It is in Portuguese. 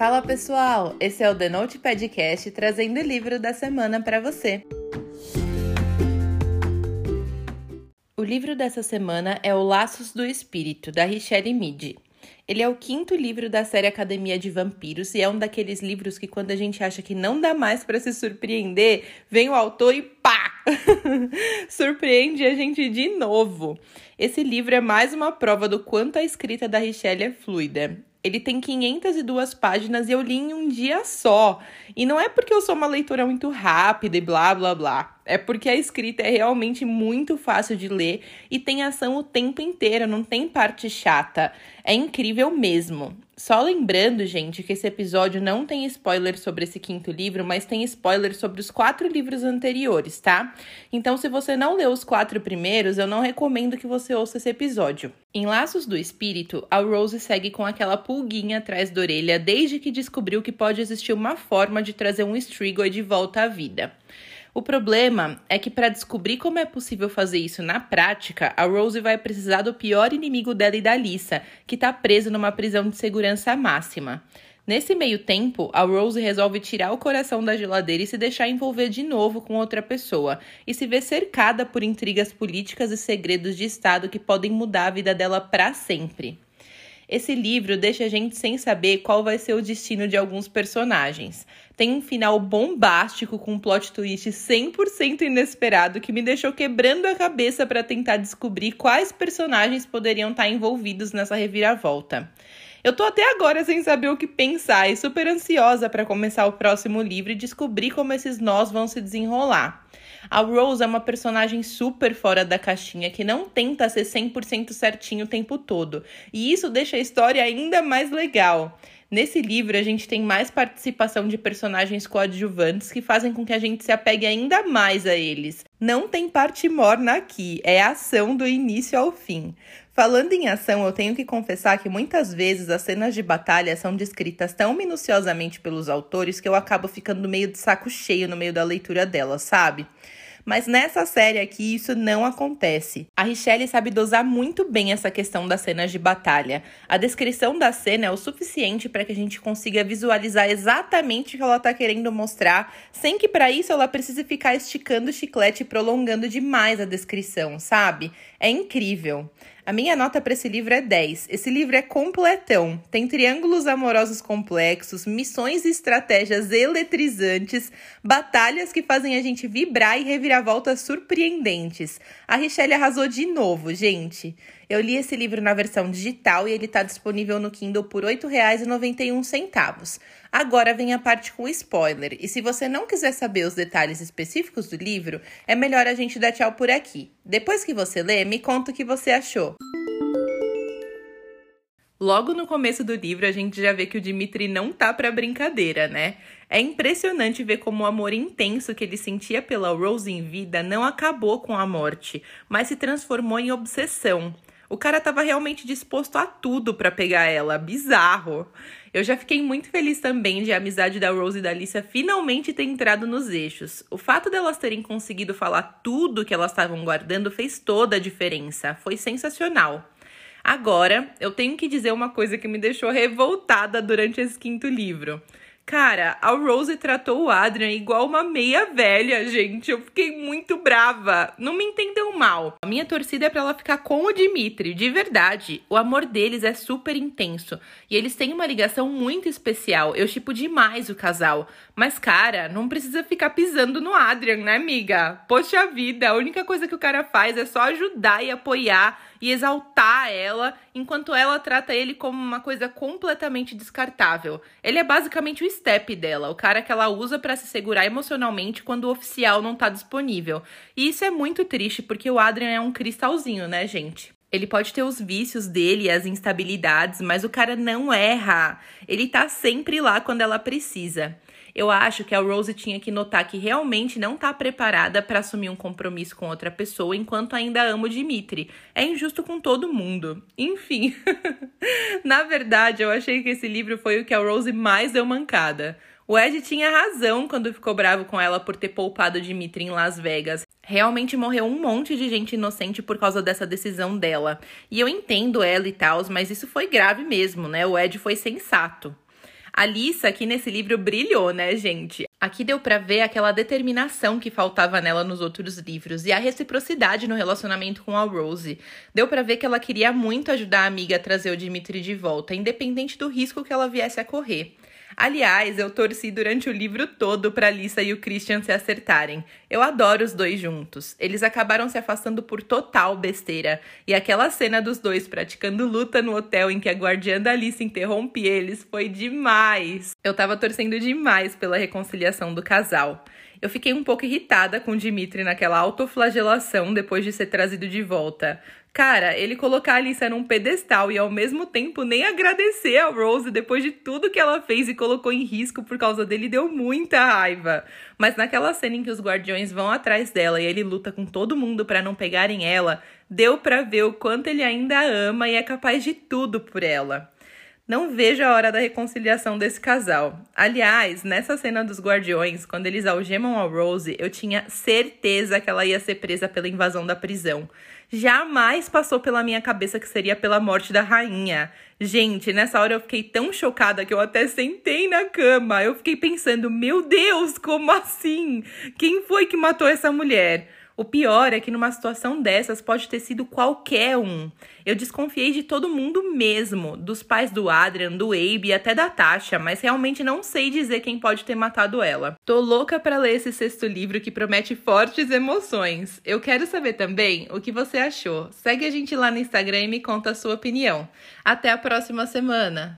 Fala pessoal, esse é o The Note Podcast trazendo o livro da semana para você. O livro dessa semana é O Laços do Espírito, da Richelle Mead. Ele é o quinto livro da série Academia de Vampiros e é um daqueles livros que quando a gente acha que não dá mais para se surpreender, vem o autor e pá! Surpreende a gente de novo. Esse livro é mais uma prova do quanto a escrita da Richelle é fluida. Ele tem 502 páginas e eu li em um dia só. E não é porque eu sou uma leitora muito rápida e blá blá blá. É porque a escrita é realmente muito fácil de ler e tem ação o tempo inteiro, não tem parte chata. É incrível mesmo. Só lembrando, gente, que esse episódio não tem spoiler sobre esse quinto livro, mas tem spoiler sobre os quatro livros anteriores, tá? Então, se você não leu os quatro primeiros, eu não recomendo que você ouça esse episódio. Em Laços do Espírito, a Rose segue com aquela pulguinha atrás da orelha desde que descobriu que pode existir uma forma de trazer um Strigoi de volta à vida. O problema é que para descobrir como é possível fazer isso na prática, a Rose vai precisar do pior inimigo dela e da Lisa, que está preso numa prisão de segurança máxima. Nesse meio tempo, a Rose resolve tirar o coração da geladeira e se deixar envolver de novo com outra pessoa, e se vê cercada por intrigas políticas e segredos de Estado que podem mudar a vida dela para sempre. Esse livro deixa a gente sem saber qual vai ser o destino de alguns personagens. Tem um final bombástico com um plot twist 100% inesperado que me deixou quebrando a cabeça para tentar descobrir quais personagens poderiam estar envolvidos nessa reviravolta. Eu tô até agora sem saber o que pensar e super ansiosa para começar o próximo livro e descobrir como esses nós vão se desenrolar. A Rose é uma personagem super fora da caixinha que não tenta ser 100% certinho o tempo todo, e isso deixa a história ainda mais legal. Nesse livro, a gente tem mais participação de personagens coadjuvantes que fazem com que a gente se apegue ainda mais a eles. Não tem parte morna aqui, é ação do início ao fim. Falando em ação, eu tenho que confessar que muitas vezes as cenas de batalha são descritas tão minuciosamente pelos autores que eu acabo ficando meio de saco cheio no meio da leitura delas, sabe? Mas nessa série aqui isso não acontece. A Richelle sabe dosar muito bem essa questão das cenas de batalha. A descrição da cena é o suficiente para que a gente consiga visualizar exatamente o que ela está querendo mostrar, sem que para isso ela precise ficar esticando o chiclete e prolongando demais a descrição, sabe? É incrível. A minha nota para esse livro é 10. Esse livro é completão. Tem triângulos amorosos complexos, missões e estratégias eletrizantes, batalhas que fazem a gente vibrar e reviravoltas surpreendentes. A Richelle arrasou de novo, gente. Eu li esse livro na versão digital e ele está disponível no Kindle por R$ 8,91. Agora vem a parte com spoiler, e se você não quiser saber os detalhes específicos do livro, é melhor a gente dar tchau por aqui. Depois que você lê, me conta o que você achou. Logo no começo do livro, a gente já vê que o Dimitri não tá para brincadeira, né? É impressionante ver como o amor intenso que ele sentia pela Rose em vida não acabou com a morte, mas se transformou em obsessão. O cara estava realmente disposto a tudo para pegar ela, bizarro. Eu já fiquei muito feliz também de a amizade da Rose e da Alicia finalmente ter entrado nos eixos. O fato delas terem conseguido falar tudo que elas estavam guardando fez toda a diferença. Foi sensacional. Agora, eu tenho que dizer uma coisa que me deixou revoltada durante esse quinto livro. Cara, a Rose tratou o Adrian igual uma meia velha, gente. Eu fiquei muito brava. Não me entendeu mal. A minha torcida é pra ela ficar com o Dimitri, de verdade. O amor deles é super intenso. E eles têm uma ligação muito especial. Eu chipo demais o casal. Mas, cara, não precisa ficar pisando no Adrian, né, amiga? Poxa vida, a única coisa que o cara faz é só ajudar e apoiar e exaltar ela, enquanto ela trata ele como uma coisa completamente descartável. Ele é basicamente o step dela, o cara que ela usa para se segurar emocionalmente quando o oficial não tá disponível. E isso é muito triste porque o Adrian é um cristalzinho, né, gente? Ele pode ter os vícios dele as instabilidades, mas o cara não erra. Ele tá sempre lá quando ela precisa. Eu acho que a Rose tinha que notar que realmente não tá preparada para assumir um compromisso com outra pessoa enquanto ainda ama o Dimitri. É injusto com todo mundo. Enfim. Na verdade, eu achei que esse livro foi o que a Rose mais deu mancada. O Ed tinha razão quando ficou bravo com ela por ter poupado Dimitri em Las Vegas. Realmente morreu um monte de gente inocente por causa dessa decisão dela. E eu entendo ela e tal, mas isso foi grave mesmo, né? O Ed foi sensato. A Lisa aqui nesse livro brilhou, né, gente? Aqui deu para ver aquela determinação que faltava nela nos outros livros e a reciprocidade no relacionamento com a Rose. Deu para ver que ela queria muito ajudar a amiga a trazer o Dimitri de volta, independente do risco que ela viesse a correr. Aliás, eu torci durante o livro todo para Lisa e o Christian se acertarem. Eu adoro os dois juntos. Eles acabaram se afastando por total besteira. E aquela cena dos dois praticando luta no hotel em que a guardiã da Alice interrompe eles foi demais. Eu tava torcendo demais pela reconciliação do casal. Eu fiquei um pouco irritada com Dimitri naquela autoflagelação depois de ser trazido de volta. Cara, ele colocar a Alissa num pedestal e ao mesmo tempo nem agradecer a Rose depois de tudo que ela fez e colocou em risco por causa dele deu muita raiva. Mas naquela cena em que os guardiões vão atrás dela e ele luta com todo mundo para não pegarem ela, deu para ver o quanto ele ainda ama e é capaz de tudo por ela. Não vejo a hora da reconciliação desse casal. Aliás, nessa cena dos Guardiões, quando eles algemam a Rose, eu tinha certeza que ela ia ser presa pela invasão da prisão. Jamais passou pela minha cabeça que seria pela morte da rainha. Gente, nessa hora eu fiquei tão chocada que eu até sentei na cama. Eu fiquei pensando, meu Deus, como assim? Quem foi que matou essa mulher? O pior é que numa situação dessas pode ter sido qualquer um. Eu desconfiei de todo mundo mesmo, dos pais do Adrian, do Abe e até da Tasha, mas realmente não sei dizer quem pode ter matado ela. Tô louca para ler esse sexto livro que promete fortes emoções. Eu quero saber também o que você achou. Segue a gente lá no Instagram e me conta a sua opinião. Até a próxima semana!